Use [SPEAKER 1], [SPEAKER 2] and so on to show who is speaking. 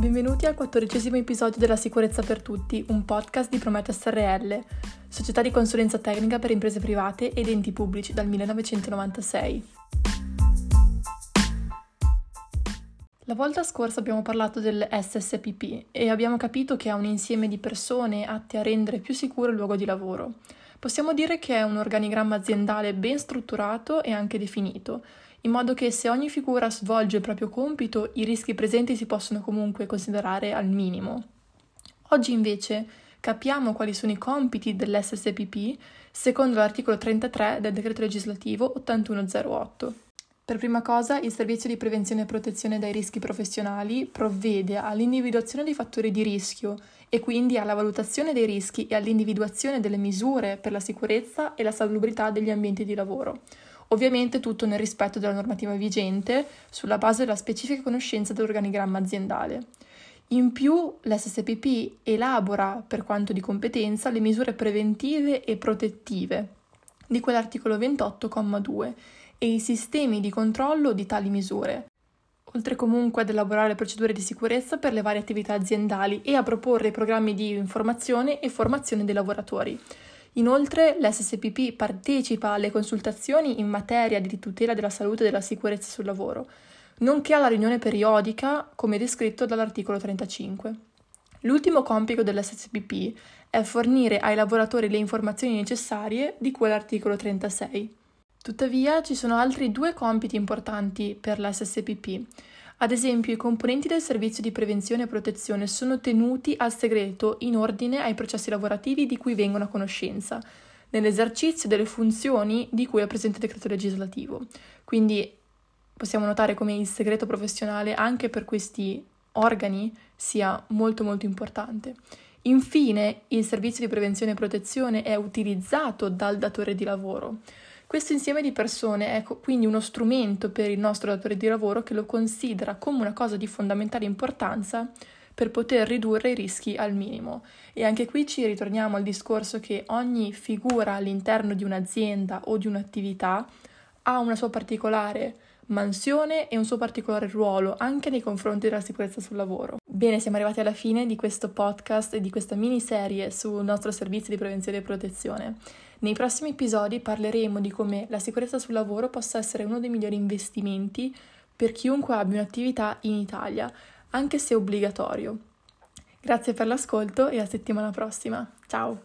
[SPEAKER 1] Benvenuti al quattordicesimo episodio della Sicurezza per Tutti, un podcast di Prometheus SRL, società di consulenza tecnica per imprese private ed enti pubblici dal 1996. La volta scorsa abbiamo parlato del SSPP e abbiamo capito che è un insieme di persone atte a rendere più sicuro il luogo di lavoro. Possiamo dire che è un organigramma aziendale ben strutturato e anche definito, in modo che se ogni figura svolge il proprio compito, i rischi presenti si possono comunque considerare al minimo. Oggi invece capiamo quali sono i compiti dell'SSPP secondo l'articolo 33 del decreto legislativo 8108. Per prima cosa, il Servizio di Prevenzione e Protezione dai rischi professionali provvede all'individuazione dei fattori di rischio e quindi alla valutazione dei rischi e all'individuazione delle misure per la sicurezza e la salubrità degli ambienti di lavoro Ovviamente tutto nel rispetto della normativa vigente, sulla base della specifica conoscenza dell'organigramma aziendale. In più, l'SSPP elabora, per quanto di competenza, le misure preventive e protettive di quell'articolo 28,2 e i sistemi di controllo di tali misure, oltre comunque ad elaborare procedure di sicurezza per le varie attività aziendali e a proporre programmi di informazione e formazione dei lavoratori. Inoltre l'SSPP partecipa alle consultazioni in materia di tutela della salute e della sicurezza sul lavoro, nonché alla riunione periodica come descritto dall'articolo 35. L'ultimo compito dell'SSPP è fornire ai lavoratori le informazioni necessarie di cui all'articolo 36. Tuttavia ci sono altri due compiti importanti per l'SSPP, ad esempio, i componenti del servizio di prevenzione e protezione sono tenuti al segreto in ordine ai processi lavorativi di cui vengono a conoscenza, nell'esercizio delle funzioni di cui è presente il decreto legislativo. Quindi possiamo notare come il segreto professionale anche per questi organi sia molto molto importante. Infine, il servizio di prevenzione e protezione è utilizzato dal datore di lavoro. Questo insieme di persone è quindi uno strumento per il nostro datore di lavoro che lo considera come una cosa di fondamentale importanza per poter ridurre i rischi al minimo. E anche qui ci ritorniamo al discorso che ogni figura all'interno di un'azienda o di un'attività ha una sua particolare mansione e un suo particolare ruolo anche nei confronti della sicurezza sul lavoro. Bene, siamo arrivati alla fine di questo podcast e di questa miniserie sul nostro servizio di prevenzione e protezione. Nei prossimi episodi parleremo di come la sicurezza sul lavoro possa essere uno dei migliori investimenti per chiunque abbia un'attività in Italia, anche se obbligatorio. Grazie per l'ascolto e a settimana prossima. Ciao!